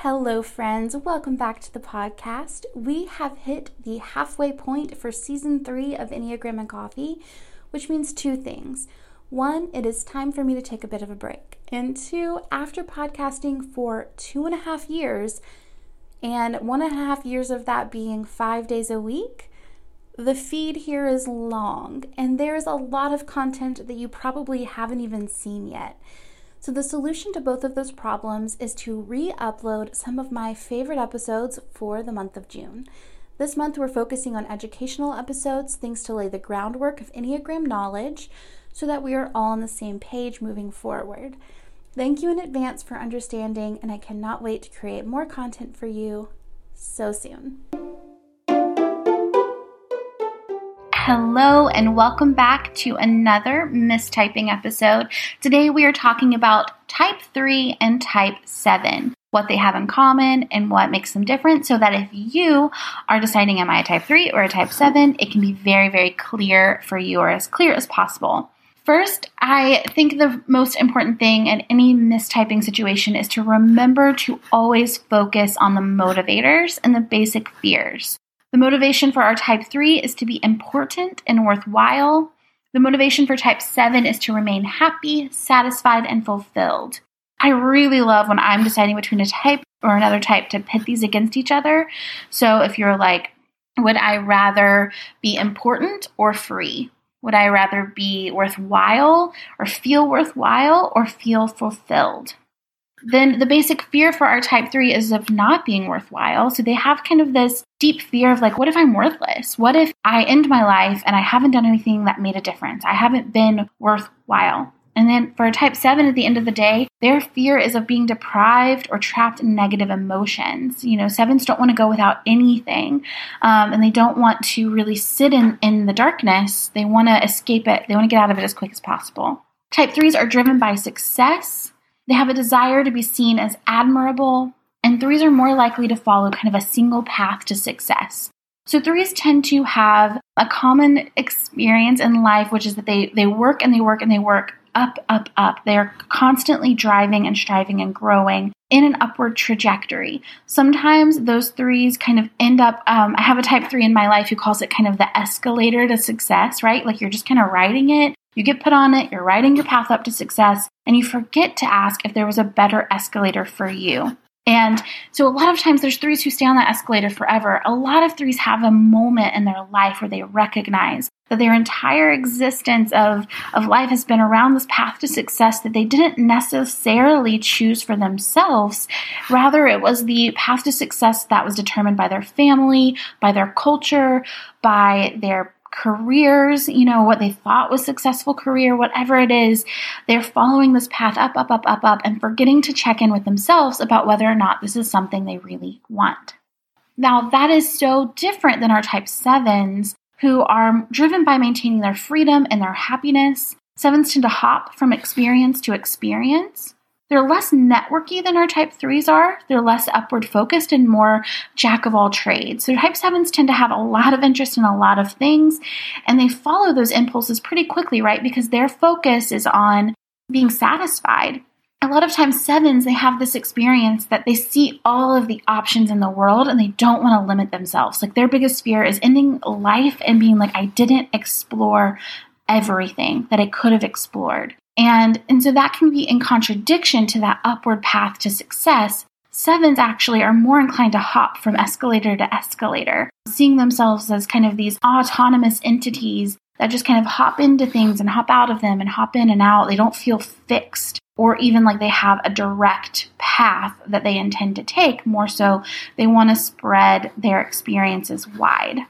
Hello, friends. Welcome back to the podcast. We have hit the halfway point for season three of Enneagram and Coffee, which means two things. One, it is time for me to take a bit of a break. And two, after podcasting for two and a half years, and one and a half years of that being five days a week, the feed here is long, and there's a lot of content that you probably haven't even seen yet. So, the solution to both of those problems is to re upload some of my favorite episodes for the month of June. This month, we're focusing on educational episodes, things to lay the groundwork of Enneagram knowledge so that we are all on the same page moving forward. Thank you in advance for understanding, and I cannot wait to create more content for you so soon. Hello, and welcome back to another mistyping episode. Today, we are talking about type 3 and type 7, what they have in common and what makes them different, so that if you are deciding, am I a type 3 or a type 7, it can be very, very clear for you or as clear as possible. First, I think the most important thing in any mistyping situation is to remember to always focus on the motivators and the basic fears. The motivation for our type 3 is to be important and worthwhile. The motivation for type 7 is to remain happy, satisfied, and fulfilled. I really love when I'm deciding between a type or another type to pit these against each other. So if you're like, would I rather be important or free? Would I rather be worthwhile or feel worthwhile or feel fulfilled? then the basic fear for our type 3 is of not being worthwhile. So they have kind of this deep fear of like, what if I'm worthless? What if I end my life and I haven't done anything that made a difference? I haven't been worthwhile. And then for a type 7, at the end of the day, their fear is of being deprived or trapped in negative emotions. You know, sevens don't want to go without anything, um, and they don't want to really sit in, in the darkness. They want to escape it, they want to get out of it as quick as possible. Type 3s are driven by success they have a desire to be seen as admirable, and threes are more likely to follow kind of a single path to success. So threes tend to have a common experience in life, which is that they, they work and they work and they work up, up, up. They are constantly driving and striving and growing in an upward trajectory. Sometimes those threes kind of end up. Um, I have a type three in my life who calls it kind of the escalator to success, right? Like you're just kind of riding it you get put on it, you're riding your path up to success, and you forget to ask if there was a better escalator for you. And so, a lot of times, there's threes who stay on that escalator forever. A lot of threes have a moment in their life where they recognize that their entire existence of, of life has been around this path to success that they didn't necessarily choose for themselves. Rather, it was the path to success that was determined by their family, by their culture, by their careers, you know, what they thought was successful career, whatever it is, they're following this path up, up, up, up, up, and forgetting to check in with themselves about whether or not this is something they really want. Now, that is so different than our type sevens who are driven by maintaining their freedom and their happiness. Sevens tend to hop from experience to experience. They're less networky than our type 3s are. They're less upward focused and more jack of all trades. So type 7s tend to have a lot of interest in a lot of things and they follow those impulses pretty quickly, right? Because their focus is on being satisfied. A lot of times, sevens, they have this experience that they see all of the options in the world and they don't want to limit themselves. Like their biggest fear is ending life and being like, I didn't explore everything that I could have explored. And, and so that can be in contradiction to that upward path to success. Sevens actually are more inclined to hop from escalator to escalator, seeing themselves as kind of these autonomous entities that just kind of hop into things and hop out of them and hop in and out. They don't feel fixed or even like they have a direct path that they intend to take. More so, they want to spread their experiences wide.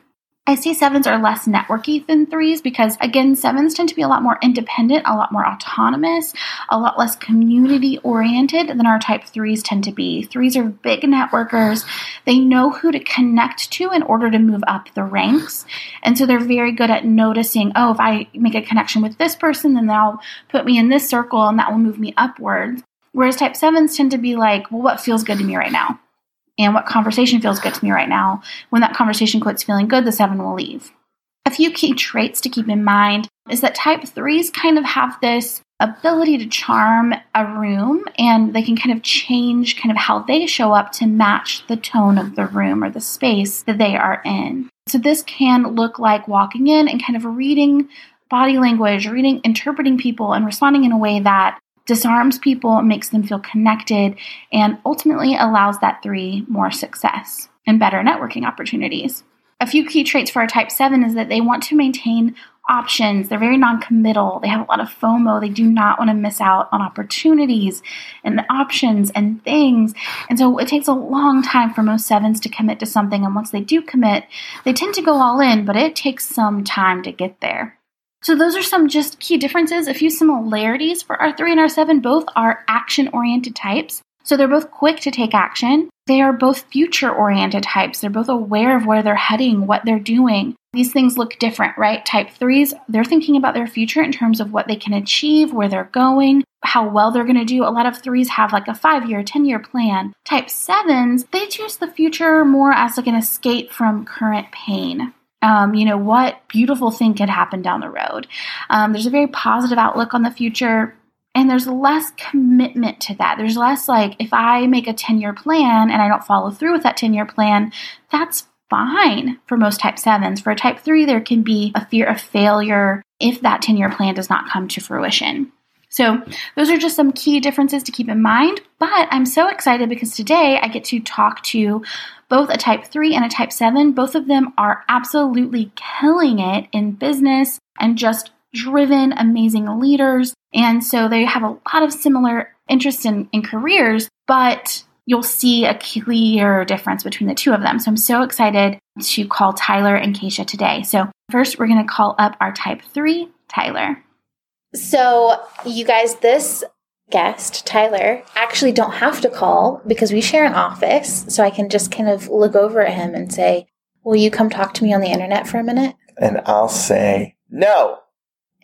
I see sevens are less networky than threes because, again, sevens tend to be a lot more independent, a lot more autonomous, a lot less community oriented than our type threes tend to be. Threes are big networkers. They know who to connect to in order to move up the ranks. And so they're very good at noticing, oh, if I make a connection with this person, then they'll put me in this circle and that will move me upwards. Whereas type sevens tend to be like, well, what feels good to me right now? And what conversation feels good to me right now. When that conversation quits feeling good, the seven will leave. A few key traits to keep in mind is that type threes kind of have this ability to charm a room and they can kind of change kind of how they show up to match the tone of the room or the space that they are in. So this can look like walking in and kind of reading body language, reading, interpreting people and responding in a way that disarms people, makes them feel connected, and ultimately allows that three more success and better networking opportunities. A few key traits for our type 7 is that they want to maintain options. They're very non committal. They have a lot of FOMO. They do not want to miss out on opportunities and options and things. And so it takes a long time for most sevens to commit to something. And once they do commit, they tend to go all in, but it takes some time to get there. So those are some just key differences. A few similarities for our 3 and our 7. Both are action oriented types. So they're both quick to take action. They are both future oriented types. They're both aware of where they're heading, what they're doing. These things look different, right? Type 3s, they're thinking about their future in terms of what they can achieve, where they're going, how well they're going to do. A lot of 3s have like a 5 year, 10 year plan. Type 7s, they choose the future more as like an escape from current pain um, you know, what beautiful thing could happen down the road. Um, there's a very positive outlook on the future. And there's less commitment to that. There's less like, if I make a 10 year plan and I don't follow through with that 10 year plan, that's fine for most type 7s. For a type 3, there can be a fear of failure if that 10 year plan does not come to fruition. So, those are just some key differences to keep in mind. But I'm so excited because today I get to talk to both a type 3 and a type 7. Both of them are absolutely killing it in business and just driven, amazing leaders. And so they have a lot of similar interests in, in careers, but you'll see a clear difference between the two of them. So I'm so excited to call Tyler and Keisha today. So first, we're going to call up our type 3, Tyler. So, you guys, this guest, Tyler, actually don't have to call because we share an office. So I can just kind of look over at him and say, Will you come talk to me on the internet for a minute? And I'll say, No.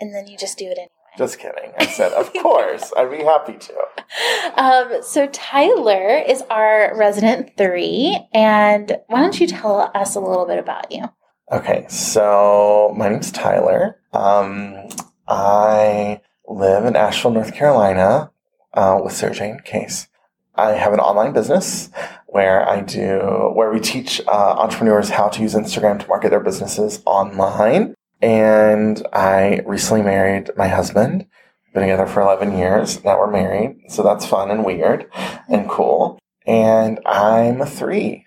And then you just do it anyway. Just kidding. I said, Of course, I'd be happy to. Um, so Tyler is our resident three. And why don't you tell us a little bit about you? Okay, so my name's Tyler. Um, I live in Asheville, North Carolina uh, with Sarah Jane Case. I have an online business where I do where we teach uh, entrepreneurs how to use Instagram to market their businesses online. And I recently married my husband. Been together for 11 years. Now we're married. So that's fun and weird and cool. And I'm a three.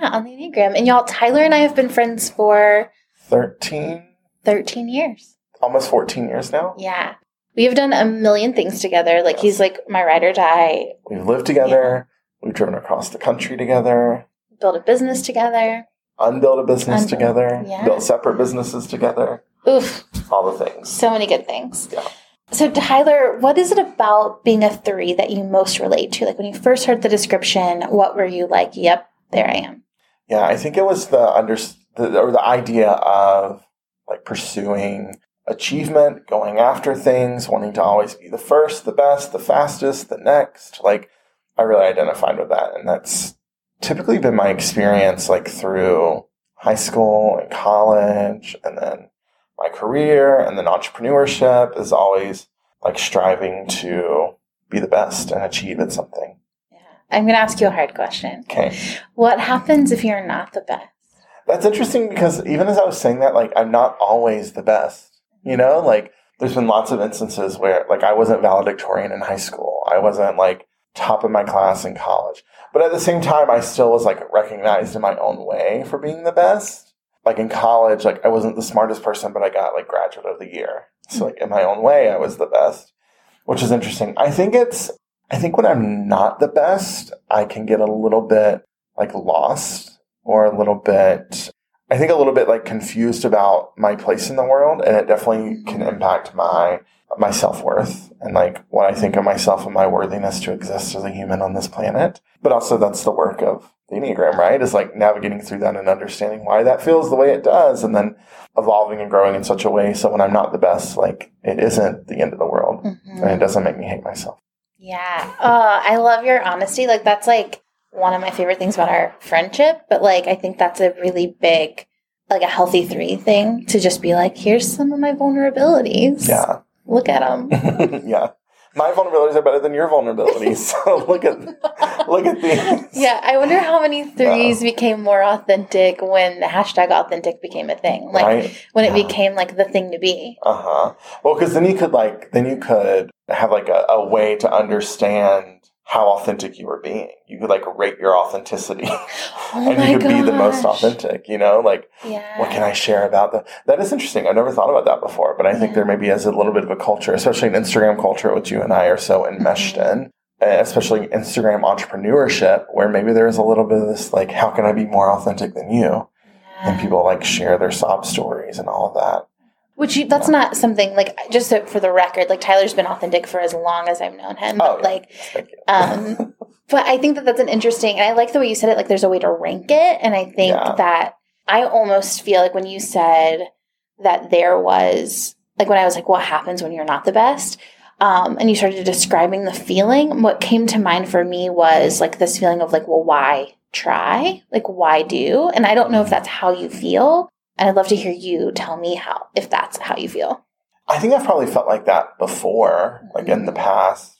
Yeah, on the Enneagram. And y'all, Tyler and I have been friends for 13, 13 years. Almost 14 years now. Yeah we have done a million things together. Like he's like my ride or die. We've lived together. Yeah. We've driven across the country together. Built a business together. Unbuilt a business Unbuilt. together. Yeah. Built separate businesses together. Oof. All the things. So many good things. Yeah. So Tyler, what is it about being a three that you most relate to? Like when you first heard the description, what were you like? Yep, there I am. Yeah, I think it was the under the, or the idea of like pursuing achievement, going after things, wanting to always be the first, the best, the fastest, the next. Like, I really identified with that. And that's typically been my experience, like through high school and college, and then my career, and then entrepreneurship is always like striving to be the best and achieve at something. Yeah. I'm going to ask you a hard question. Okay. What happens if you're not the best? That's interesting because even as I was saying that, like, I'm not always the best. You know, like there's been lots of instances where like I wasn't valedictorian in high school. I wasn't like top of my class in college. But at the same time, I still was like recognized in my own way for being the best. Like in college, like I wasn't the smartest person, but I got like graduate of the year. So like in my own way, I was the best, which is interesting. I think it's, I think when I'm not the best, I can get a little bit like lost or a little bit, I think a little bit like confused about my place in the world. And it definitely can impact my my self worth and like what I think of myself and my worthiness to exist as a human on this planet. But also, that's the work of the Enneagram, right? Is like navigating through that and understanding why that feels the way it does and then evolving and growing in such a way so when I'm not the best, like it isn't the end of the world mm-hmm. and it doesn't make me hate myself. Yeah. Uh, I love your honesty. Like, that's like one of my favorite things about our friendship. But like, I think that's a really big, like a healthy three thing to just be like, here's some of my vulnerabilities. Yeah. Look at them. yeah. My vulnerabilities are better than your vulnerabilities. So look at look at these. Yeah, I wonder how many threes became more authentic when the hashtag authentic became a thing. Like right? when it yeah. became like the thing to be. Uh huh. Well, because then you could like then you could have like a, a way to understand how authentic you were being. You could like rate your authenticity oh and you could gosh. be the most authentic, you know, like yeah. what can I share about the, that is interesting. I've never thought about that before, but I think there maybe is a little bit of a culture, especially an Instagram culture, which you and I are so enmeshed mm-hmm. in, especially Instagram entrepreneurship, where maybe there is a little bit of this, like, how can I be more authentic than you? Yeah. And people like share their sob stories and all of that. Which you, that's not something like just so for the record, like Tyler's been authentic for as long as I've known him. Oh, but yeah. like, um, but I think that that's an interesting, and I like the way you said it. Like, there's a way to rank it, and I think yeah. that I almost feel like when you said that there was like when I was like, what happens when you're not the best? Um, and you started describing the feeling. What came to mind for me was like this feeling of like, well, why try? Like, why do? And I don't know if that's how you feel, and I'd love to hear you tell me how, if that's how you feel. I think I've probably felt like that before, like in the mm-hmm. past.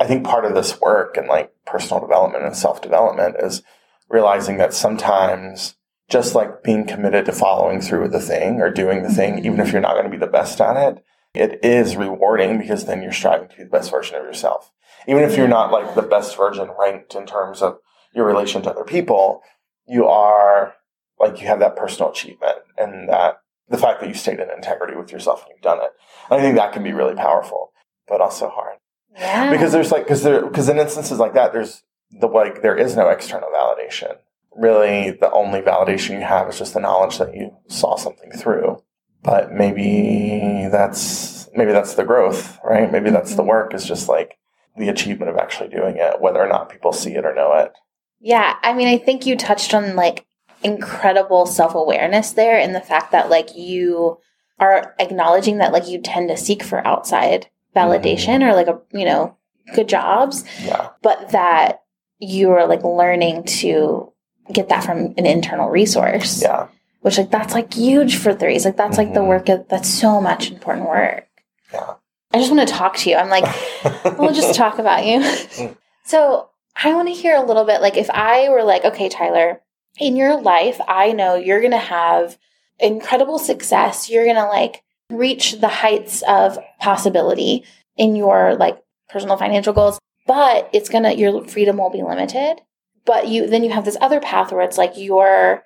I think part of this work and like personal development and self development is realizing that sometimes just like being committed to following through with the thing or doing the thing, even if mm-hmm. you're not going to be the best at it, it is rewarding because then you're striving to be the best version of yourself. Even if you're mm-hmm. not like the best version ranked in terms of your relation to other people, you are like you have that personal achievement and that the fact that you stayed in integrity with yourself and you've done it. I think that can be really powerful, but also hard. Yeah. Because there's like, because there, because in instances like that, there's the like, there is no external validation. Really, the only validation you have is just the knowledge that you saw something through. But maybe that's, maybe that's the growth, right? Maybe that's mm-hmm. the work is just like the achievement of actually doing it, whether or not people see it or know it. Yeah. I mean, I think you touched on like incredible self awareness there in the fact that like you are acknowledging that like you tend to seek for outside validation mm-hmm. or like a you know good jobs yeah. but that you are like learning to get that from an internal resource yeah which like that's like huge for threes like that's mm-hmm. like the mm-hmm. work of, that's so much important work yeah i just want to talk to you i'm like we'll just talk about you mm. so i want to hear a little bit like if i were like okay tyler in your life, I know you're going to have incredible success. You're going to like reach the heights of possibility in your like personal financial goals, but it's going to, your freedom will be limited. But you, then you have this other path where it's like you're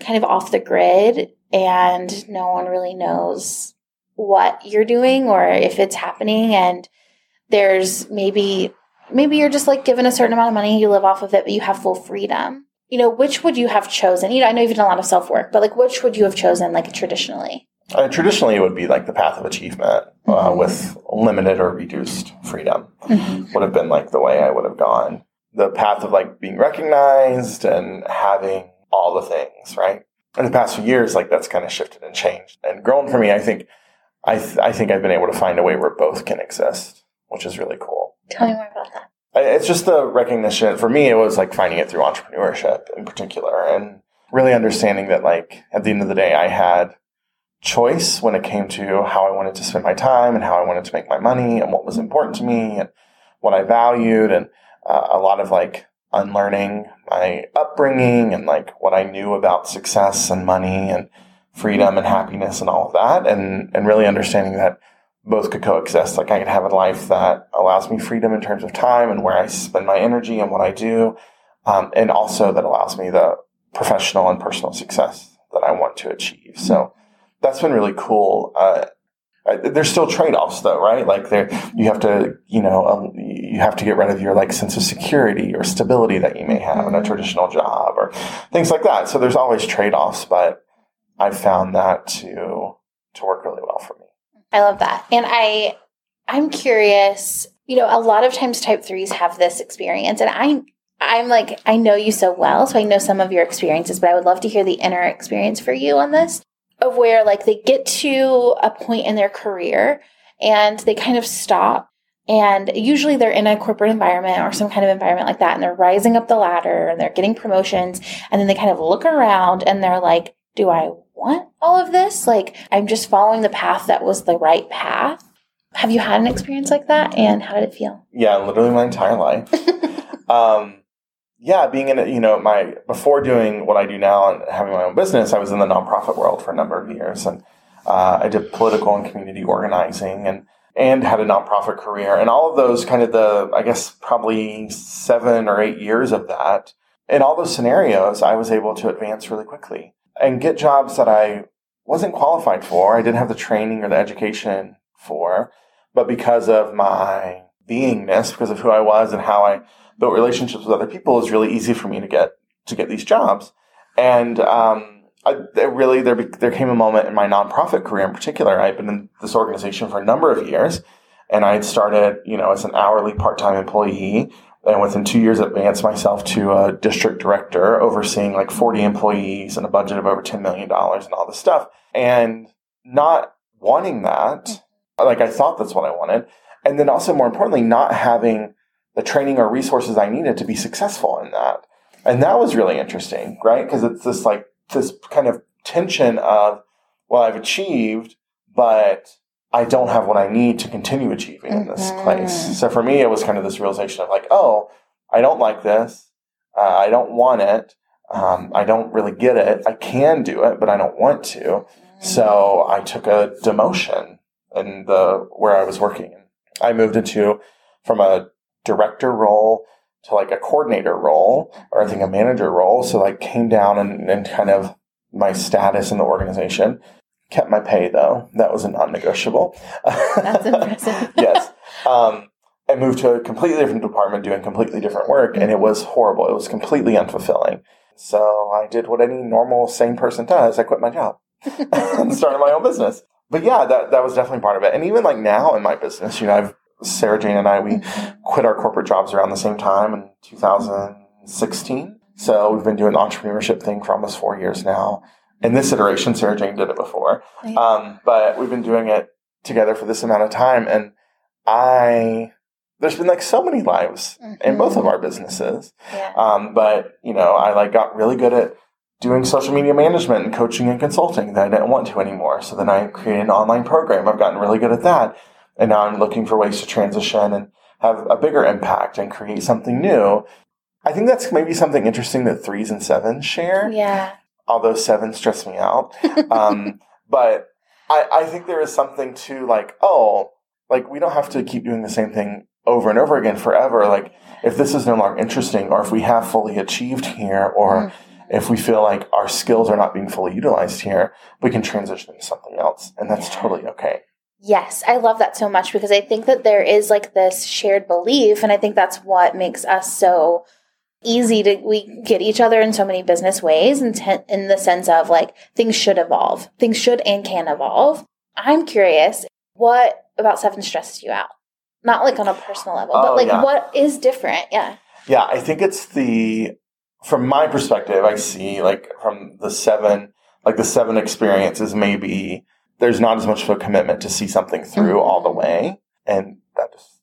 kind of off the grid and no one really knows what you're doing or if it's happening. And there's maybe, maybe you're just like given a certain amount of money, you live off of it, but you have full freedom you know, which would you have chosen? You know, I know you've done a lot of self work, but like, which would you have chosen, like traditionally? Uh, traditionally, it would be like the path of achievement uh, mm-hmm. with limited or reduced freedom. Mm-hmm. Would have been like the way I would have gone. The path of like being recognized and having all the things, right? In the past few years, like that's kind of shifted and changed and grown for me. I think, I, th- I think I've been able to find a way where both can exist, which is really cool. Tell me more about that. It's just the recognition. For me, it was like finding it through entrepreneurship in particular and really understanding that, like, at the end of the day, I had choice when it came to how I wanted to spend my time and how I wanted to make my money and what was important to me and what I valued and uh, a lot of like unlearning my upbringing and like what I knew about success and money and freedom and happiness and all of that and and really understanding that both could coexist. Like I could have a life that allows me freedom in terms of time and where I spend my energy and what I do, um, and also that allows me the professional and personal success that I want to achieve. So that's been really cool. Uh, there's still trade-offs though, right? Like there, you have to, you know, um, you have to get rid of your like sense of security or stability that you may have in a traditional job or things like that. So there's always trade-offs, but I've found that to to work really well for me. I love that. And I I'm curious, you know, a lot of times type 3s have this experience and I I'm like I know you so well, so I know some of your experiences, but I would love to hear the inner experience for you on this of where like they get to a point in their career and they kind of stop and usually they're in a corporate environment or some kind of environment like that and they're rising up the ladder and they're getting promotions and then they kind of look around and they're like do I want all of this? Like, I'm just following the path that was the right path. Have you had an experience like that? And how did it feel? Yeah, literally my entire life. um, yeah, being in, you know, my, before doing what I do now and having my own business, I was in the nonprofit world for a number of years. And uh, I did political and community organizing and, and had a nonprofit career. And all of those kind of the, I guess, probably seven or eight years of that. In all those scenarios, I was able to advance really quickly and get jobs that I wasn't qualified for. I didn't have the training or the education for, but because of my beingness, because of who I was and how I built relationships with other people, it was really easy for me to get to get these jobs. And um, I, really, there there came a moment in my nonprofit career, in particular. I'd been in this organization for a number of years, and I had started, you know, as an hourly part time employee and within two years advanced myself to a district director overseeing like 40 employees and a budget of over $10 million and all this stuff. And not wanting that like i thought that's what i wanted. And then also more importantly not having the training or resources i needed to be successful in that. And that was really interesting right? Because it's this like this kind of tension of well i've achieved but I don't have what I need to continue achieving in this mm-hmm. place. So for me, it was kind of this realization of like, oh, I don't like this. Uh, I don't want it. Um, I don't really get it. I can do it, but I don't want to. Mm-hmm. So I took a demotion in the where I was working. I moved into from a director role to like a coordinator role or I think a manager role. So like came down and, and kind of my status in the organization Kept my pay though. That was a non-negotiable. That's impressive. yes. Um, I moved to a completely different department doing completely different work, and it was horrible. It was completely unfulfilling. So I did what any normal, sane person does. I quit my job and started my own business. But yeah, that, that was definitely part of it. And even like now in my business, you know, I've, Sarah Jane and I, we quit our corporate jobs around the same time in 2016. So we've been doing the entrepreneurship thing for almost four years now in this iteration, Sarah Jane did it before, um, but we've been doing it together for this amount of time, and I there's been like so many lives mm-hmm. in both of our businesses, yeah. um, but you know I like got really good at doing social media management and coaching and consulting that I didn't want to anymore. So then I created an online program. I've gotten really good at that, and now I'm looking for ways to transition and have a bigger impact and create something new. I think that's maybe something interesting that threes and sevens share. Yeah although seven stress me out. Um, but I, I think there is something to like, oh, like we don't have to keep doing the same thing over and over again forever. Like if this is no longer interesting or if we have fully achieved here or mm. if we feel like our skills are not being fully utilized here, we can transition to something else. And that's totally okay. Yes, I love that so much because I think that there is like this shared belief. And I think that's what makes us so easy to we get each other in so many business ways and ten, in the sense of like things should evolve. Things should and can evolve. I'm curious what about seven stresses you out? Not like on a personal level but oh, like yeah. what is different? Yeah. Yeah i think it's the from my perspective i see like from the seven like the seven experiences maybe there's not as much of a commitment to see something through mm-hmm. all the way and that just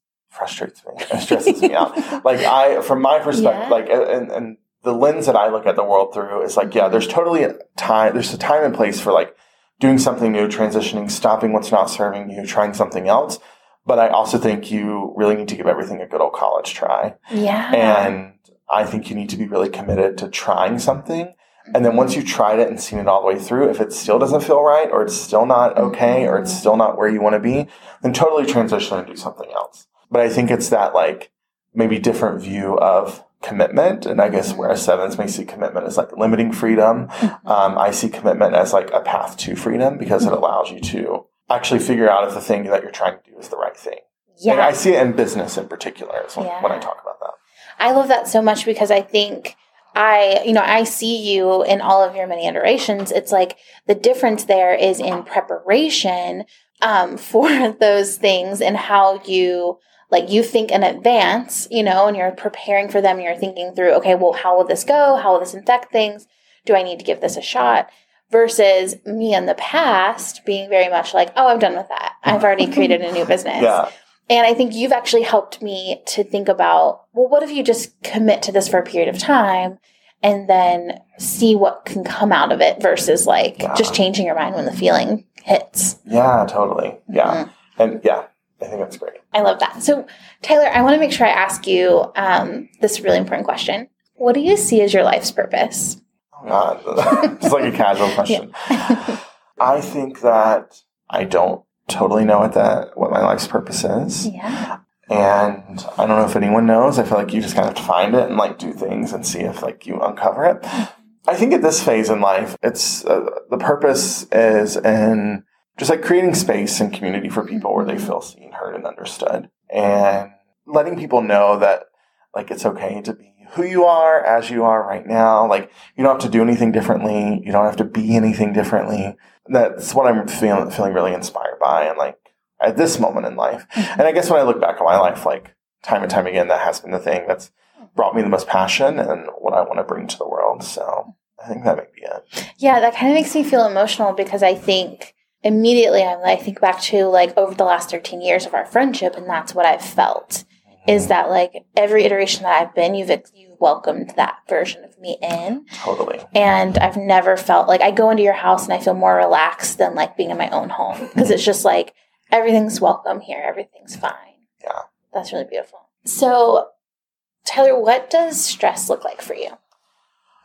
frustrates me. It stresses me out. Like I, from my perspective, yeah. like and, and the lens that I look at the world through is like, yeah, there's totally a time. There's a time and place for like doing something new, transitioning, stopping what's not serving you, trying something else. But I also think you really need to give everything a good old college try. Yeah. And I think you need to be really committed to trying something And then once you've tried it and seen it all the way through, if it still doesn't feel right or it's still not okay or it's mm-hmm. still not where you want to be, then totally transition and do something else. But I think it's that like maybe different view of commitment. And I guess whereas sevens may see commitment as like limiting freedom, um, I see commitment as like a path to freedom because it allows you to actually figure out if the thing that you're trying to do is the right thing. Yeah. And I see it in business in particular when, when I talk about that. I love that so much because I think I, you know, I see you in all of your many iterations. It's like the difference there is in preparation um, for those things and how you like you think in advance, you know, and you're preparing for them. You're thinking through, okay, well, how will this go? How will this infect things? Do I need to give this a shot? Versus me in the past being very much like, oh, I'm done with that. I've already created a new business. Yeah. And I think you've actually helped me to think about, well, what if you just commit to this for a period of time and then see what can come out of it versus like just changing your mind when the feeling hits. Yeah, totally. Yeah. Mm-hmm. And yeah, I think that's great. I love that. So, Tyler, I want to make sure I ask you um, this really important question. What do you see as your life's purpose? Oh, God. it's like a casual question. I think that I don't totally know what that what my life's purpose is. Yeah. And I don't know if anyone knows. I feel like you just kind of have to find it and like do things and see if like you uncover it. I think at this phase in life, it's uh, the purpose is in just like creating space and community for people where they feel seen, heard, and understood, and letting people know that like it's okay to be who you are as you are right now. Like you don't have to do anything differently. You don't have to be anything differently. That's what I'm feeling feeling really inspired by, and like at this moment in life. Mm-hmm. And I guess when I look back on my life, like time and time again, that has been the thing that's brought me the most passion and what I want to bring to the world. So I think that might be it. Yeah, that kind of makes me feel emotional because I think immediately I'm, I think back to like over the last 13 years of our friendship, and that's what I've felt is that like every iteration that I've been, you've you've welcomed that version of me in, Totally. and I've never felt like I go into your house and I feel more relaxed than like being in my own home because it's just like everything's welcome here, everything's fine. Yeah. That's really beautiful. So, Tyler, what does stress look like for you?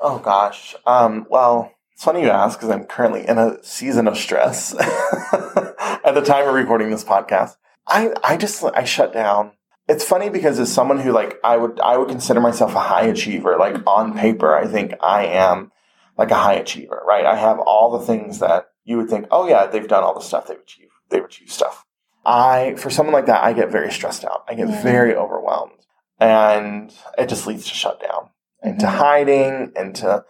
Oh gosh. Um, well, it's funny you ask because I'm currently in a season of stress at the time of recording this podcast. I, I just, I shut down. It's funny because as someone who like, I would, I would consider myself a high achiever. Like on paper, I think I am like a high achiever, right? I have all the things that you would think, oh yeah, they've done all the stuff they've achieved. They've achieved stuff. I, for someone like that, I get very stressed out. I get Yeah. very overwhelmed and it just leads to shutdown into mm-hmm. hiding, into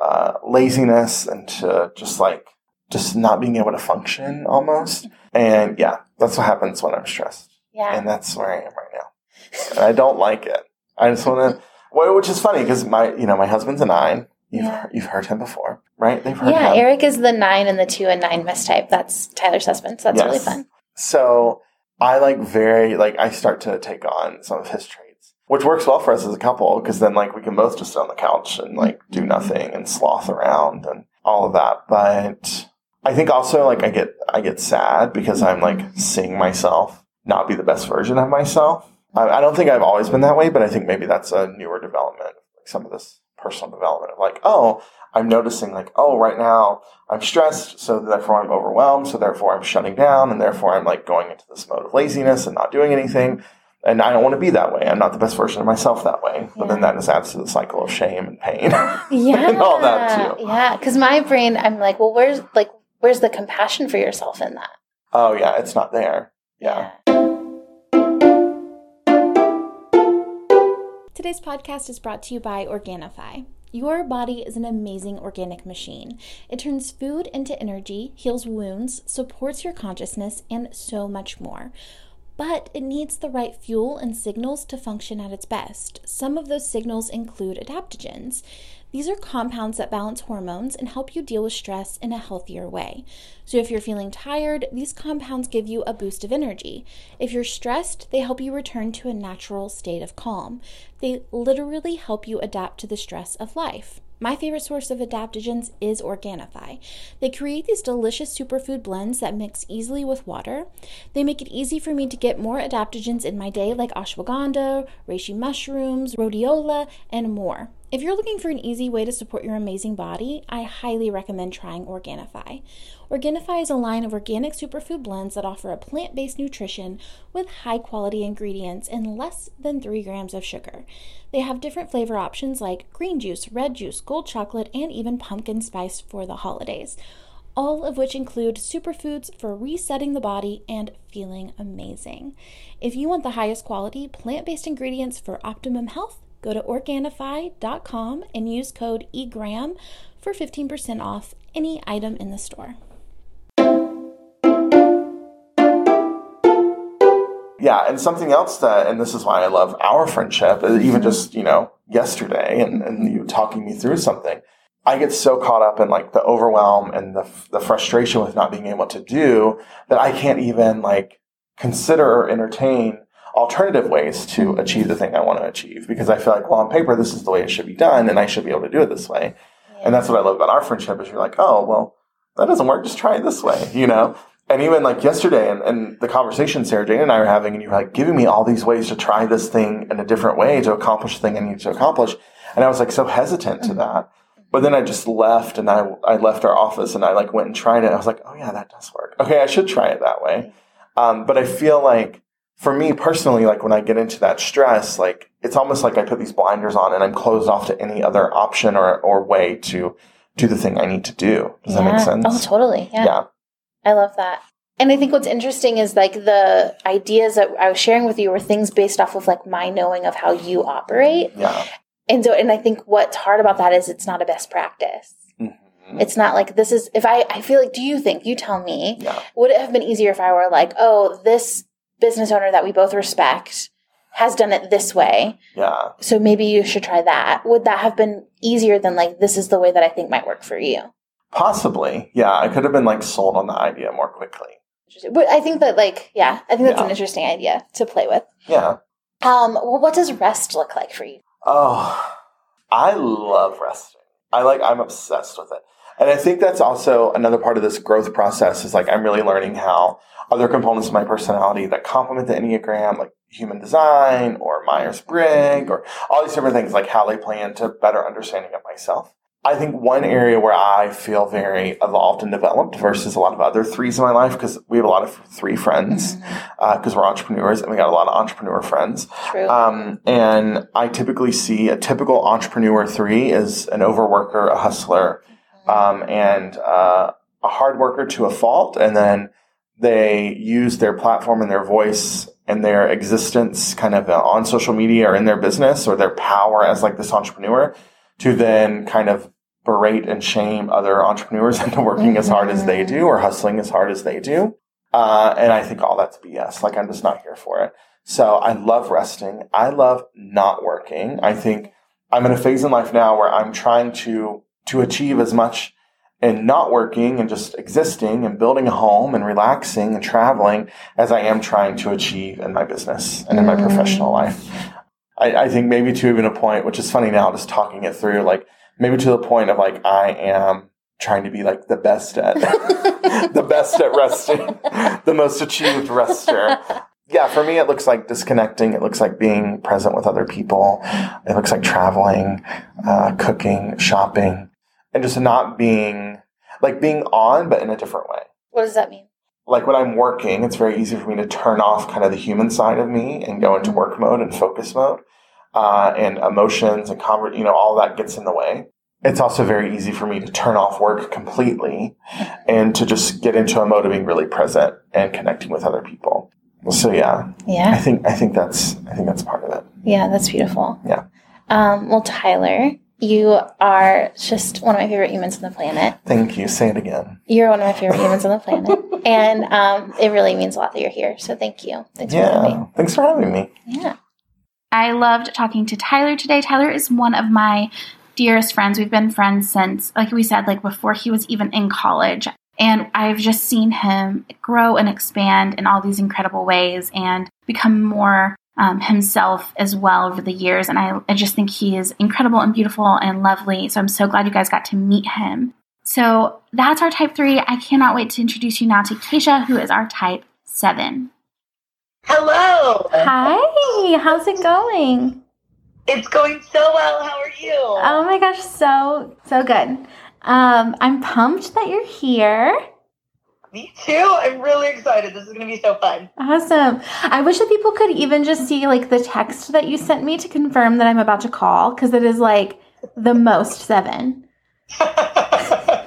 uh, laziness, into just like just not being able to function almost. And yeah, that's what happens when I'm stressed, Yeah. and that's where I am right now. And I don't like it. I just want to. Well, which is funny because my, you know, my husband's a nine. You've Yeah. you've heard him before, right? They've heard Yeah, him. Eric is the nine and the two and nine mistype. That's Tyler's husband. So that's really fun. So I like very like I start to take on some of his traits, which works well for us as a couple because then like we can both just sit on the couch and like do nothing and sloth around and all of that. But I think also like I get I get sad because I'm like seeing myself not be the best version of myself. I, I don't think I've always been that way, but I think maybe that's a newer development, like some of this personal development of like, oh, I'm noticing like, oh, right now I'm stressed, so therefore I'm overwhelmed, so therefore I'm shutting down, and therefore I'm like going into this mode of laziness and not doing anything. And I don't want to be that way. I'm not the best version of myself that way. But then that just adds to the cycle of shame and pain. Yeah. and all that too. Yeah. Because my brain, I'm like, well, where's like, where's the compassion for yourself in that? Oh yeah, it's not there. Yeah. Today's podcast is brought to you by Organifi. Your body is an amazing organic machine. It turns food into energy, heals wounds, supports your consciousness, and so much more. But it needs the right fuel and signals to function at its best. Some of those signals include adaptogens. These are compounds that balance hormones and help you deal with stress in a healthier way. So, if you're feeling tired, these compounds give you a boost of energy. If you're stressed, they help you return to a natural state of calm. They literally help you adapt to the stress of life. My favorite source of adaptogens is Organifi. They create these delicious superfood blends that mix easily with water. They make it easy for me to get more adaptogens in my day, like ashwagandha, reishi mushrooms, rhodiola, and more. If you're looking for an easy way to support your amazing body, I highly recommend trying Organifi. Organifi is a line of organic superfood blends that offer a plant based nutrition with high quality ingredients and less than 3 grams of sugar. They have different flavor options like green juice, red juice, gold chocolate, and even pumpkin spice for the holidays, all of which include superfoods for resetting the body and feeling amazing. If you want the highest quality plant based ingredients for optimum health, Go to Organifi.com and use code EGRAM for 15% off any item in the store. Yeah, and something else that, and this is why I love our friendship, even Mm-hmm. just, you know, yesterday and, and you talking me through something. I get so caught up in like the overwhelm and the, the frustration with not being able to do that I can't even like consider or entertain alternative ways to achieve the thing I want to achieve because I feel like, well, on paper, this is the way it should be done and I should be able to do it this way. And that's what I love about our friendship is you're like, oh, well, that doesn't work. Just try it this way, you know? And even like yesterday and, and the conversation Sarah Jane and I were having, and you were like giving me all these ways to try this thing in a different way to accomplish the thing I need to accomplish. And I was like so hesitant to that. But then I just left and I, I left our office and I like went and tried it. I was like, oh yeah, that does work. Okay, I should try it that way. Um, but I feel like for me personally, like when I get into that stress, like it's almost like I put these blinders on and I'm closed off to any other option or, or way to do the thing I need to do. Does that make sense? Oh, totally. Yeah. yeah. I love that. And I think what's interesting is like the ideas that I was sharing with you were things based off of like my knowing of how you operate. Yeah. And so, and I think what's hard about that is it's not a best practice. Mhm. It's not like this is, if I, I feel like, do you think, you tell me, Yeah. would it have been easier if I were like, oh, this business owner that we both respect has done it this way. Yeah. So maybe you should try that. Would that have been easier than like, this is the way that I think might work for you? Possibly. Yeah. I could have been like sold on the idea more quickly. But I think that like, yeah, I think that's Yeah. an interesting idea to play with. Yeah. Um, well, what does rest look like for you? Oh, I love resting. I like, I'm obsessed with it. And I think that's also another part of this growth process is like, I'm really learning how other components of my personality that complement the Enneagram, like human design or Myers Briggs or all these different things, like how they play into better understanding of myself. I think one area where I feel very evolved and developed versus a lot of other threes in my life, because we have a lot of three friends, because we're entrepreneurs and we got a lot of entrepreneur friends. True. Um, and I typically see a typical entrepreneur three is an overworker, a hustler, um, and uh, a hard worker to a fault. And then they use their platform and their voice and their existence kind of uh, on social media or in their business or their power as like this entrepreneur to then kind of berate and shame other entrepreneurs into working as hard as they do or hustling as hard as they do. Uh, and I think all that's BS. Like I'm just not here for it. So I love resting. I love not working. I think I'm in a phase in life now where I'm trying to, to achieve as much in not working and just existing and building a home and relaxing and traveling as I am trying to achieve in my business and in my professional life. I, I think maybe to even a point, which is funny now, just talking it through, like maybe to the point of like, I am trying to be like the best at, the best at resting, the most achieved rester. Yeah, for me, it looks like disconnecting. It looks like being present with other people. It looks like traveling, uh, cooking, shopping, and just not being like being on, but in a different way. what does that mean? Like when I'm working, it's very easy for me to turn off kind of the human side of me and go into work mode and focus mode, uh, and emotions and conver- you know, all that gets in the way. It's also very easy for me to turn off work completely and to just get into a mode of being really present and connecting with other people. So yeah, yeah. I think I think that's I think that's part of it. Yeah, that's beautiful. Yeah. Um, well, Tyler, you are just one of my favorite humans on the planet. Thank you. Say it again. You're one of my favorite humans on the planet. And um, it really means a lot that you're here. So thank you. Thanks for having me. Thanks for having me. Yeah. I loved talking to Tyler today. Tyler is one of my dearest friends. We've been friends since, like we said, like before he was even in college. And I've just seen him grow and expand in all these incredible ways and become more um, himself as well over the years. And I, I just think he is incredible and beautiful and lovely. So I'm so glad you guys got to meet him. So that's our type three. I cannot wait to introduce you now to Keisha, who is our type seven. Hello. Hi, how's it going? It's going so well. How are you? Oh my gosh, so so good. Um, I'm pumped that you're here. Me too. I'm really excited. This is going to be so fun. Awesome. I wish that people could even just see like the text that you sent me to confirm that I'm about to call because it is like the most seven. I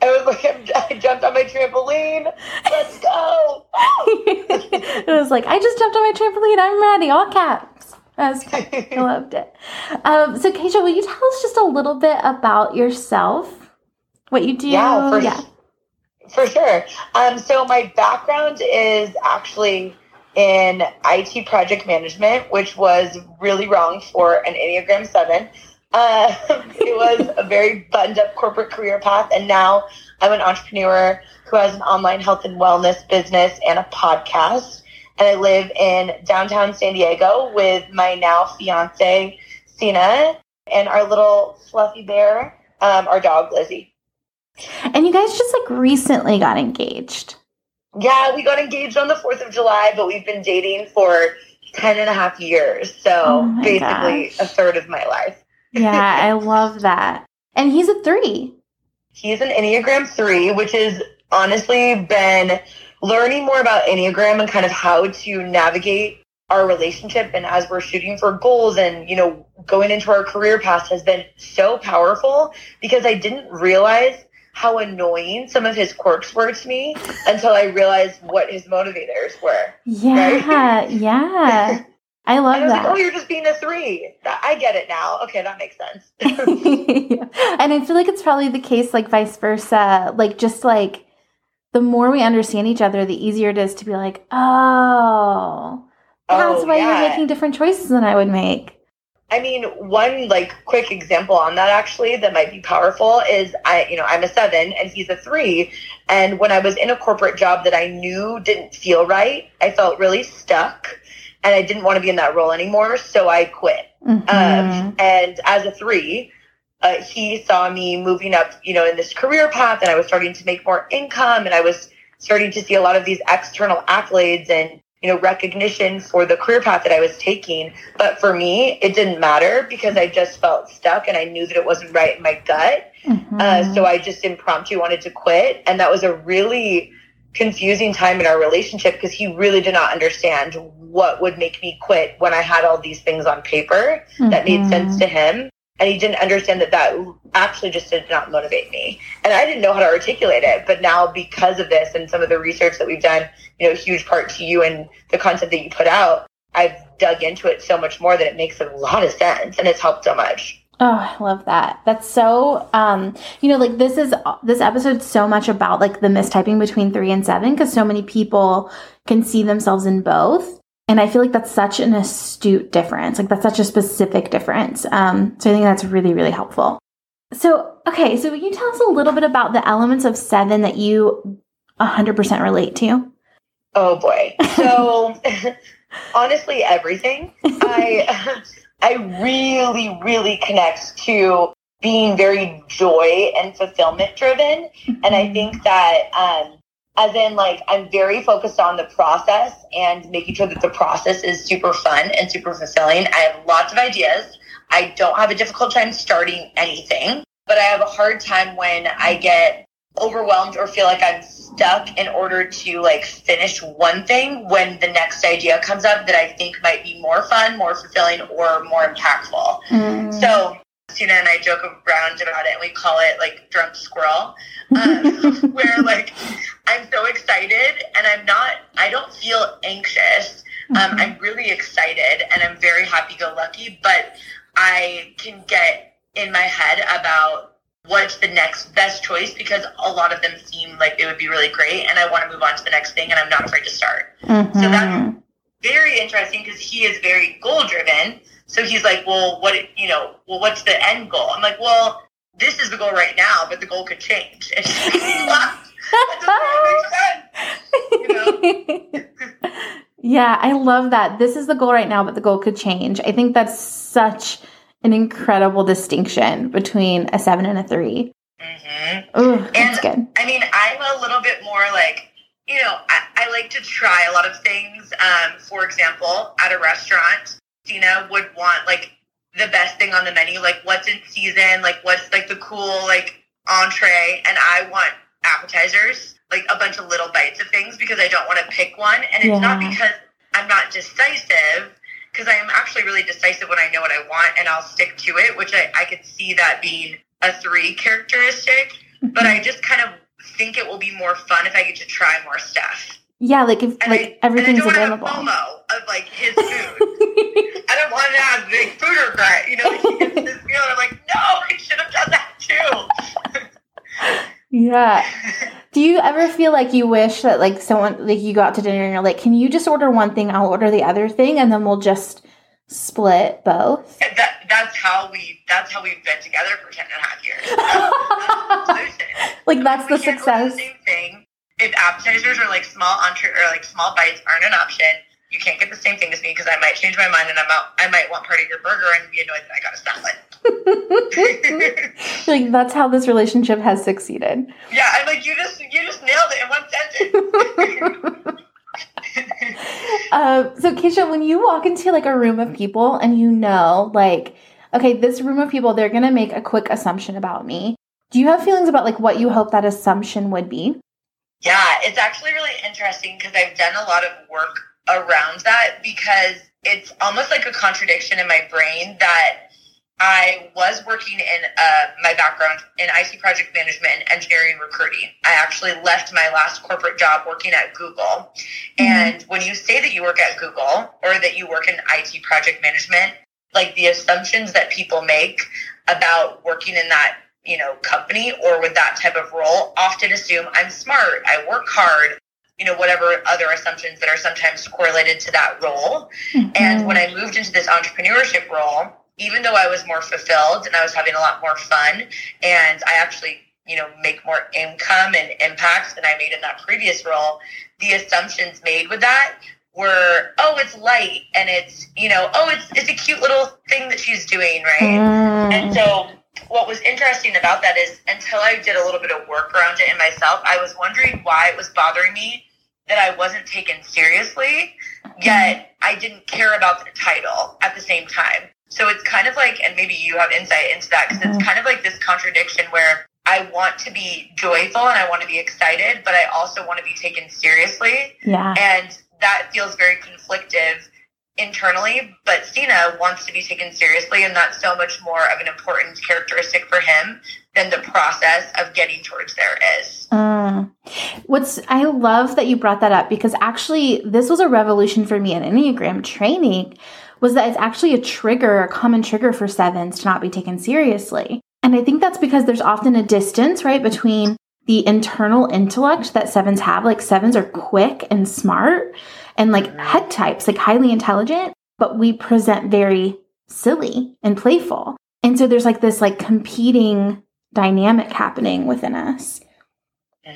was like, I jumped on my trampoline. Let's go. it was like, I just jumped on my trampoline. I'm ready. All caps. I, was, I loved it. Um, so, Keisha, will you tell us just a little bit about yourself? What you do? Yeah, for, yeah. For sure. Um, so, my background is actually in IT project management, which was really wrong for an Enneagram 7. Uh, it was a very buttoned up corporate career path. And now I'm an entrepreneur who has an online health and wellness business and a podcast. And I live in downtown San Diego with my now fiance, Sina, and our little fluffy bear, um, our dog, Lizzie. And you guys just like recently got engaged. Yeah, we got engaged on the 4th of July, but we've been dating for 10 and a half years. So oh basically gosh. a third of my life. yeah, I love that. And he's a three. He's an Enneagram three, which has honestly been learning more about Enneagram and kind of how to navigate our relationship and as we're shooting for goals and you know going into our career paths has been so powerful because I didn't realize how annoying some of his quirks were to me until I realized what his motivators were. Yeah, right? yeah. I love I that. Like, oh, you're just being a three. I get it now. Okay, that makes sense. yeah. And I feel like it's probably the case, like vice versa. Like just like the more we understand each other, the easier it is to be like, oh, that's oh, why yeah. you're making different choices than I would make. I mean, one like quick example on that actually that might be powerful is I, you know, I'm a seven and he's a three. And when I was in a corporate job that I knew didn't feel right, I felt really stuck and I didn't want to be in that role anymore. So I quit. Mm-hmm. Um, and as a three, uh, he saw me moving up, you know, in this career path and I was starting to make more income and I was starting to see a lot of these external accolades and you know, recognition for the career path that I was taking. But for me, it didn't matter because I just felt stuck and I knew that it wasn't right in my gut. Mm-hmm. Uh, so I just impromptu wanted to quit. And that was a really confusing time in our relationship because he really did not understand what would make me quit when I had all these things on paper mm-hmm. that made sense to him and he didn't understand that that actually just did not motivate me. And i didn't know how to articulate it but now because of this and some of the research that we've done you know huge part to you and the content that you put out i've dug into it so much more that it makes a lot of sense and it's helped so much. Oh, I love that. That's so um you know like this is this episode's so much about like the mistyping between 3 and 7 cuz so many people can see themselves in both and I feel like that's such an astute difference. Like that's such a specific difference. Um, so I think that's really, really helpful. So, okay. So can you tell us a little bit about the elements of seven that you 100% relate to? Oh boy. So honestly, everything. I, I really, really connect to being very joy and fulfillment driven. And I mm-hmm. think that, um, as in like I'm very focused on the process and making sure that the process is super fun and super fulfilling. I have lots of ideas. I don't have a difficult time starting anything, but I have a hard time when I get overwhelmed or feel like I'm stuck in order to like finish one thing when the next idea comes up that I think might be more fun, more fulfilling, or more impactful. Mm. So Tina and I joke around about it and we call it like drunk squirrel, um, where like I'm so excited and I'm not, I don't feel anxious. Um, mm-hmm. I'm really excited and I'm very happy go lucky, but I can get in my head about what's the next best choice because a lot of them seem like it would be really great and I want to move on to the next thing and I'm not afraid to start. Mm-hmm. So that's very interesting because he is very goal driven. So he's like, well, what, you know, well, what's the end goal? I'm like, well, this is the goal right now, but the goal could change. And he laughed. That doesn't make sense. You know? yeah, I love that. This is the goal right now, but the goal could change. I think that's such an incredible distinction between a seven and a 3 mm-hmm. Ooh, and, that's good. I mean, I'm a little bit more like, you know, I, I like to try a lot of things. Um, for example, at a restaurant, Christina would want like the best thing on the menu, like what's in season, like what's like the cool like entree, and I want appetizers, like a bunch of little bites of things because I don't want to pick one, and it's Yeah. not because I'm not decisive. Because I am actually really decisive when I know what I want, and I'll stick to it. Which I, I could see that being a three characteristic, but I just kind of think it will be more fun if I get to try more stuff. Yeah, like if And like I, everything's and I don't available. Want to have FOMO of like his food. I don't want to have big food regret. You know, he gets this meal, and I'm like, no, I should have done that too. yeah. Do you ever feel like you wish that like someone like you go out to dinner and you're like, can you just order one thing, I'll order the other thing, and then we'll just split both? And that that's how we that's how we've been together for ten and a half years. That's, that's. Like that's the success. The same thing. If appetizers or like small entree or like small bites aren't an option, you can't get the same thing as me because I might change my mind and I'm out. I might want part of your burger and be annoyed that I got a salad. like that's how this relationship has succeeded. yeah, I'm like you just you just nailed it in one sentence. Uh, so Keisha, when you walk into like a room of people and you know, like, okay, this room of people, they're gonna make a quick assumption about me. Do you have feelings about like what you hope that assumption would be? Yeah, it's actually really interesting because I've done a lot of work around that because it's almost like a contradiction in my brain that I was working in uh, my background in IT project management and engineering recruiting. I actually left my last corporate job working at Google. And when you say that you work at Google or that you work in IT project management, like the assumptions that people make about working in that you know company or with that type of role often assume I'm smart, I work hard, you know whatever other assumptions that are sometimes correlated to that role. And when I moved into this entrepreneurship role, even though I was more fulfilled and I was having a lot more fun and I actually, you know, make more income and impact than I made in that previous role, the assumptions made with that were, oh, it's light and it's, you know, oh, it's it's a cute little thing that she's doing, right? Mm. And so what was interesting about that is until I did a little bit of work around it in myself, I was wondering why it was bothering me that I wasn't taken seriously, yet I didn't care about the title at the same time. So it's kind of like, and maybe you have insight into that, because it's mm-hmm. kind of like this contradiction where I want to be joyful and I want to be excited, but I also want to be taken seriously. Yeah. And that feels very conflictive internally, but Cena wants to be taken seriously, and that's so much more of an important characteristic for him than the process of getting towards there is. Mm. What's I love that you brought that up because actually this was a revolution for me in Enneagram training was that it's actually a trigger, a common trigger for sevens to not be taken seriously. And I think that's because there's often a distance, right, between the internal intellect that sevens have. Like sevens are quick and smart and like head types, like highly intelligent, but we present very silly and playful. And so there's like this like competing dynamic happening within us. hmm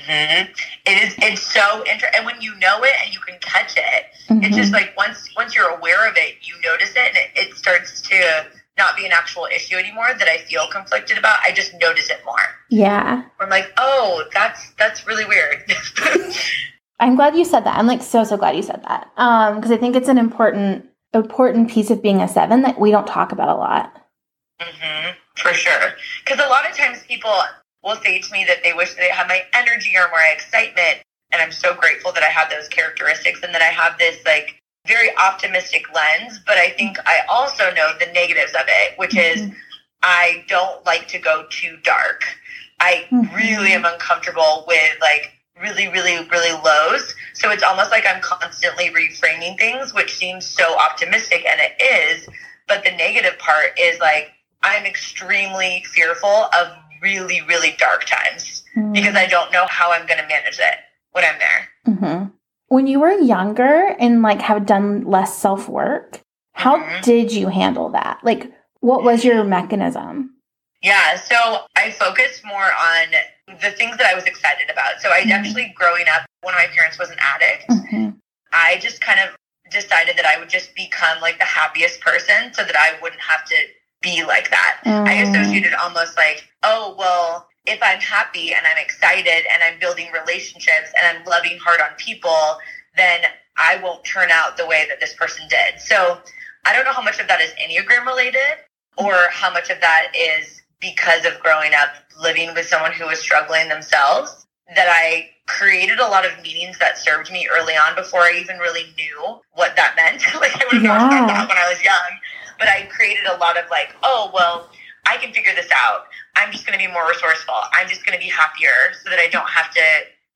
It is. It's so interesting, and when you know it and you can catch it, Mm-hmm. it's just like once once you're aware of it, you notice it, and it, it starts to not be an actual issue anymore that I feel conflicted about. I just notice it more. Yeah. I'm like, oh, that's that's really weird. I'm glad you said that. I'm like so so glad you said that. Um because I think it's an important important piece of being a 7 that we don't talk about a lot. hmm for sure. Because a lot of times people will say to me that they wish they had my energy or more excitement. And I'm so grateful that I have those characteristics and that I have this like very optimistic lens. But I think I also know the negatives of it, which is I don't like to go too dark. I Mhm. really am uncomfortable with like really, really, really lows. So it's almost like I'm constantly reframing things, which seems so optimistic, and it is. But the negative part is like I'm extremely fearful of really, really dark times because I don't know how I'm going to manage it when I'm there. hmm When you were younger and like have done less self work, how Mhm. did you handle that? Like, what was your mechanism? Yeah, so I focused more on the things that I was excited about. So I Mhm. actually, growing up, one of my parents was an addict. hmm I just kind of decided that I would just become like the happiest person so that I wouldn't have to be like that. I Mm. associated almost like, oh, well, if I'm happy and I'm excited and I'm building relationships and I'm loving hard on people, then I won't turn out the way that this person did. So I don't know how much of that is Enneagram related, or how much of that is because of growing up living with someone who was struggling themselves that I created a lot of meanings that served me early on before I even really knew what that meant. like I would have Yeah. that when I was young. But I created a lot of like, oh well, I can figure this out. I'm just gonna be more resourceful. I'm just gonna be happier so that I don't have to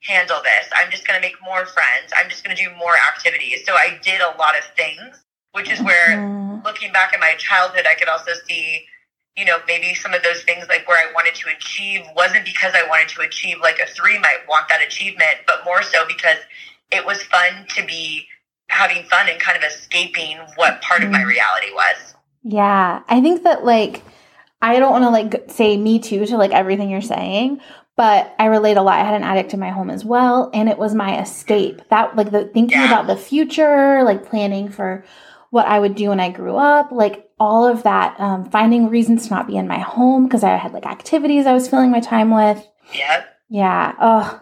handle this. I'm just gonna make more friends. I'm just gonna do more activities. So I did a lot of things, which is where Mhm. looking back at my childhood, I could also see, you know, maybe some of those things like where I wanted to achieve wasn't because I wanted to achieve like a three might want that achievement, but more so because it was fun to be having fun and kind of escaping what part of my Mm. reality was. Yeah, I think that like I don't want to like say me too to like everything you're saying, but I relate a lot. I had an addict in my home as well, and it was my escape. That like the thinking Yeah. about the future, like planning for what I would do when I grew up, like all of that, um, finding reasons to not be in my home because I had like activities I was filling my time with. Yeah. Yeah. Oh,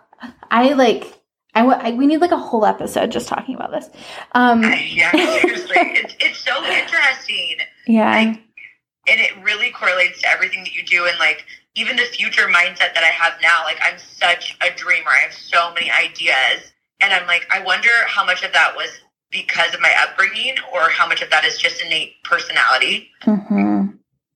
I like. I, w- I we need like a whole episode just talking about this. Um, Yeah, seriously. it's, it's so interesting. yeah. Like, and it really correlates to everything that you do and like even the future mindset that I have now. Like I'm such a dreamer. I have so many ideas. And I'm like, I wonder how much of that was because of my upbringing or how much of that is just innate personality. hmm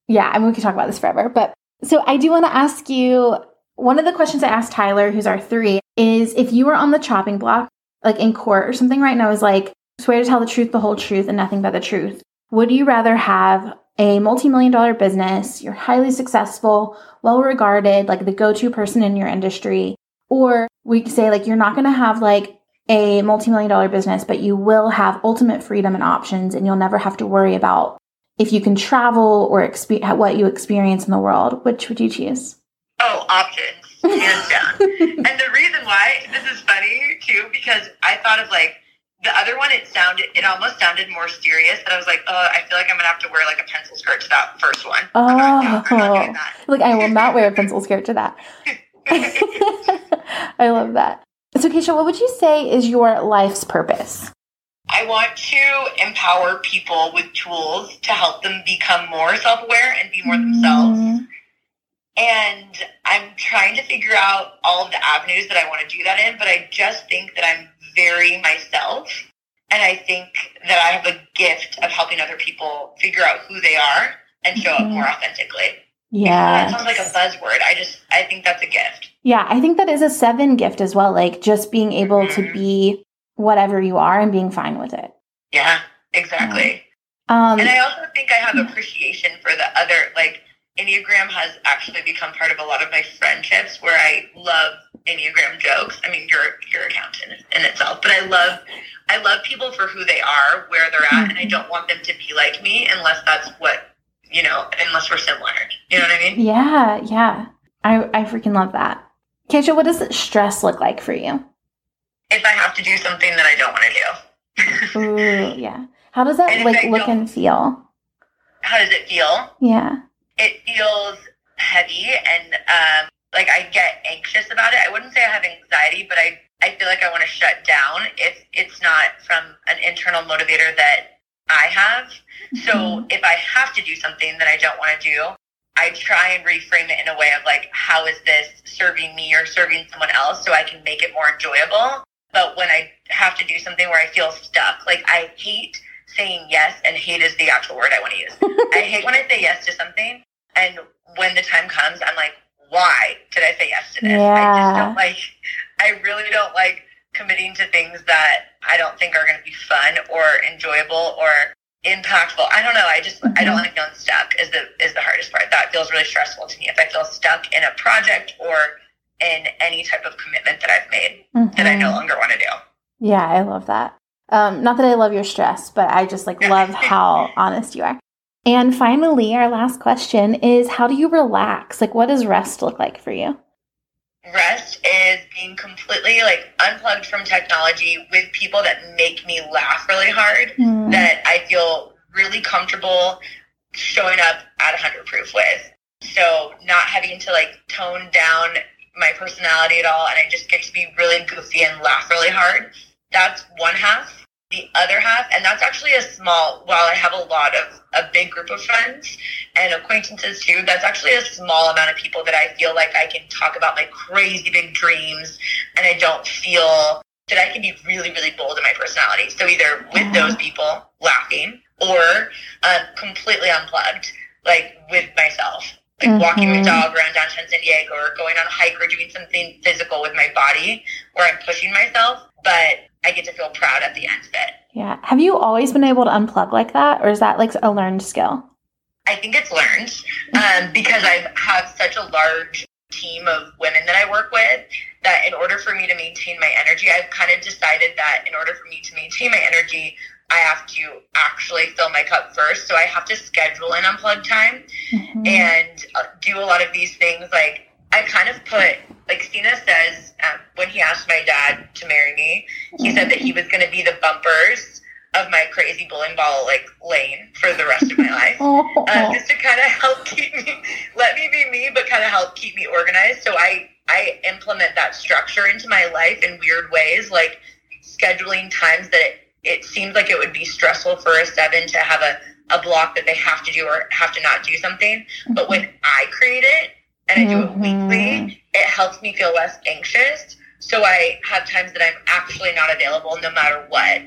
Yeah, I mean, we could talk about this forever. But so I do want to ask you one of the questions I asked Tyler, who's our three, is if you were on the chopping block, like in court or something right now, is like, swear to tell the truth, the whole truth, and nothing but the truth. Would you rather have a multi million dollar business, you're highly successful, well regarded, like the go to person in your industry, or we say, like, you're not going to have like a multi million dollar business, but you will have ultimate freedom and options, and you'll never have to worry about if you can travel or expe- what you experience in the world, which would you choose? Oh, options, hands down. and the reason why this is funny too, because I thought of like the other one. It sounded, it almost sounded more serious. That I was like, oh, I feel like I'm gonna have to wear like a pencil skirt to that first one. Oh. I'm not, not like I will not wear a pencil skirt to that. I love that. So, Keisha, what would you say is your life's purpose? I want to empower people with tools to help them become more self-aware and be more themselves. Mm, And I'm trying to figure out all of the avenues that I want to do that in, but I just think that I'm very myself. And I think that I have a gift of helping other people figure out who they are and show up Mhm. more authentically. Yeah. That sounds like a buzzword. I just, I think that's a gift. Yeah, I think that is a seven gift as well. Like just being able to Mhm. be whatever you are and being fine with it. Yeah, exactly. Um, And I also think I have appreciation for the other, like, Enneagram has actually become part of a lot of my friendships where I love Enneagram jokes. I mean, you're, you're accountant in itself, but I love, I love people for who they are, where they're at, and I don't want them to be like me unless that's what, you know, unless we're similar. You know what I mean? yeah, yeah. I, I freaking love that. Keisha, what does stress look like for you? If I have to do something that I don't want to do. Ooh, yeah. How does that like I look and feel? How does it feel? Yeah. it feels heavy and um, like I get anxious about it. I wouldn't say I have anxiety, but I, I feel like I want to shut down if it's not from an internal motivator that I have. So Mhm. if I have to do something that I don't want to do, I try and reframe it in a way of like, how is this serving me or serving someone else so I can make it more enjoyable? But when I have to do something where I feel stuck, like I hate saying yes, and hate is the actual word I want to use. I hate when I say yes to something, and when the time comes, I'm like, why did I say yes to this? I just don't like, I really don't like committing to things that I don't think are going to be fun or enjoyable or impactful. I don't know. I just, I don't Mhm. like feeling stuck is the, is the hardest part. That feels really stressful to me. If I feel stuck in a project or in any type of commitment that I've made that I no Mhm. longer want to do. Yeah, I love that. Um, not that I love your stress, but I just like love how honest you are. And finally, our last question is how do you relax? Like, what does rest look like for you? Rest is being completely like unplugged from technology with people that make me laugh really hard, Mm, that I feel really comfortable showing up at 100 proof with. So not having to like tone down my personality at all, and I just get to be really goofy and laugh really hard. That's one half. The other half, and that's actually a small, while I have a lot of a big group of friends and acquaintances too, that's actually a small amount of people that I feel like I can talk about my crazy big dreams and I don't feel that I can be really, really bold in my personality. So either with those people laughing or um, completely unplugged, like with myself. Like mm-hmm. walking my dog around downtown San Diego or going on a hike or doing something physical with my body where I'm pushing myself, but I get to feel proud at the end of it. Yeah. Have you always been able to unplug like that, or is that like a learned skill? I think it's learned um, because I have such a large team of women that I work with that in order for me to maintain my energy, I've kind of decided that in order for me to maintain my energy, I have to actually fill my cup first. So I have to schedule an unplug time mm-hmm. and uh, do a lot of these things. Like I kind of put, like Stina says, um, when he asked my dad to marry me, he said that he was going to be the bumpers of my crazy bowling ball like lane for the rest of my life, uh, just to kind of help keep me, let me be me, but kind of help keep me organized. So I I implement that structure into my life in weird ways, like scheduling times that it, it seems like it would be stressful for a seven to have a a block that they have to do or have to not do something. But when I create it, and I do mm-hmm. it weekly, it helps me feel less anxious. So I have times that I'm actually not available no matter what.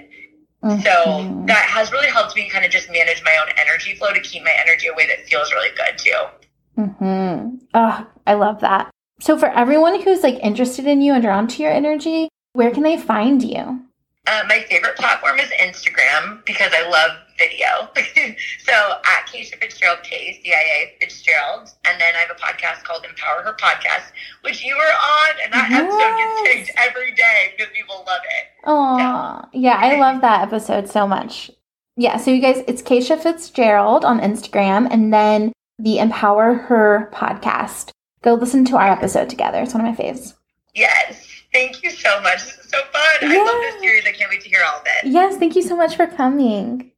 Mm-hmm. So that has really helped me kind of just manage my own energy flow to keep my energy away that feels really good too. Mm-hmm. Oh, I love that. So for everyone who's like interested in you and drawn to your energy, where can they find you? Uh, my favorite platform is Instagram because I love video. so at Keisha Fitzgerald, K C I A Fitzgerald, and then I have a podcast called Empower Her Podcast, which you were on, and that yes. episode gets tagged every day because people love it. Oh, so. yeah, I love that episode so much. Yeah, so you guys, it's Keisha Fitzgerald on Instagram, and then the Empower Her podcast. Go listen to our episode together. It's one of my faves. Yes. Thank you so much. This is so fun. I love this series. I can't wait to hear all of it. Yes, thank you so much for coming.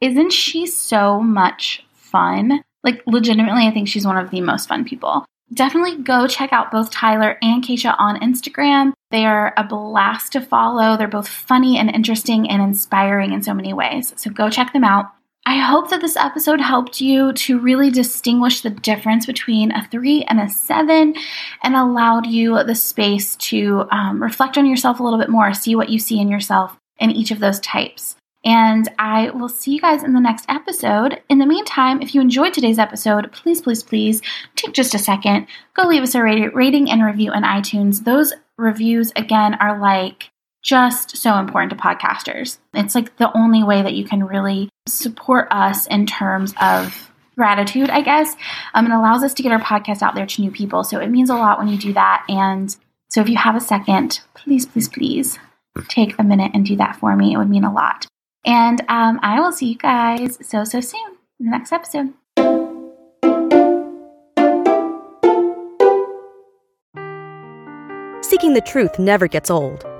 Isn't she so much fun? Like, legitimately, I think she's one of the most fun people. Definitely go check out both Tyler and Keisha on Instagram. They are a blast to follow. They're both funny and interesting and inspiring in so many ways. So go check them out. I hope that this episode helped you to really distinguish the difference between a three and a seven and allowed you the space to um, reflect on yourself a little bit more, see what you see in yourself in each of those types. And I will see you guys in the next episode. In the meantime, if you enjoyed today's episode, please, please, please take just a second, go leave us a rating and review in iTunes. Those reviews, again, are like just so important to podcasters. It's like the only way that you can really support us in terms of gratitude, I guess. Um, it allows us to get our podcast out there to new people. So it means a lot when you do that. And so if you have a second, please, please, please take a minute and do that for me. It would mean a lot. And um, I will see you guys so, so soon in the next episode. Seeking the truth never gets old.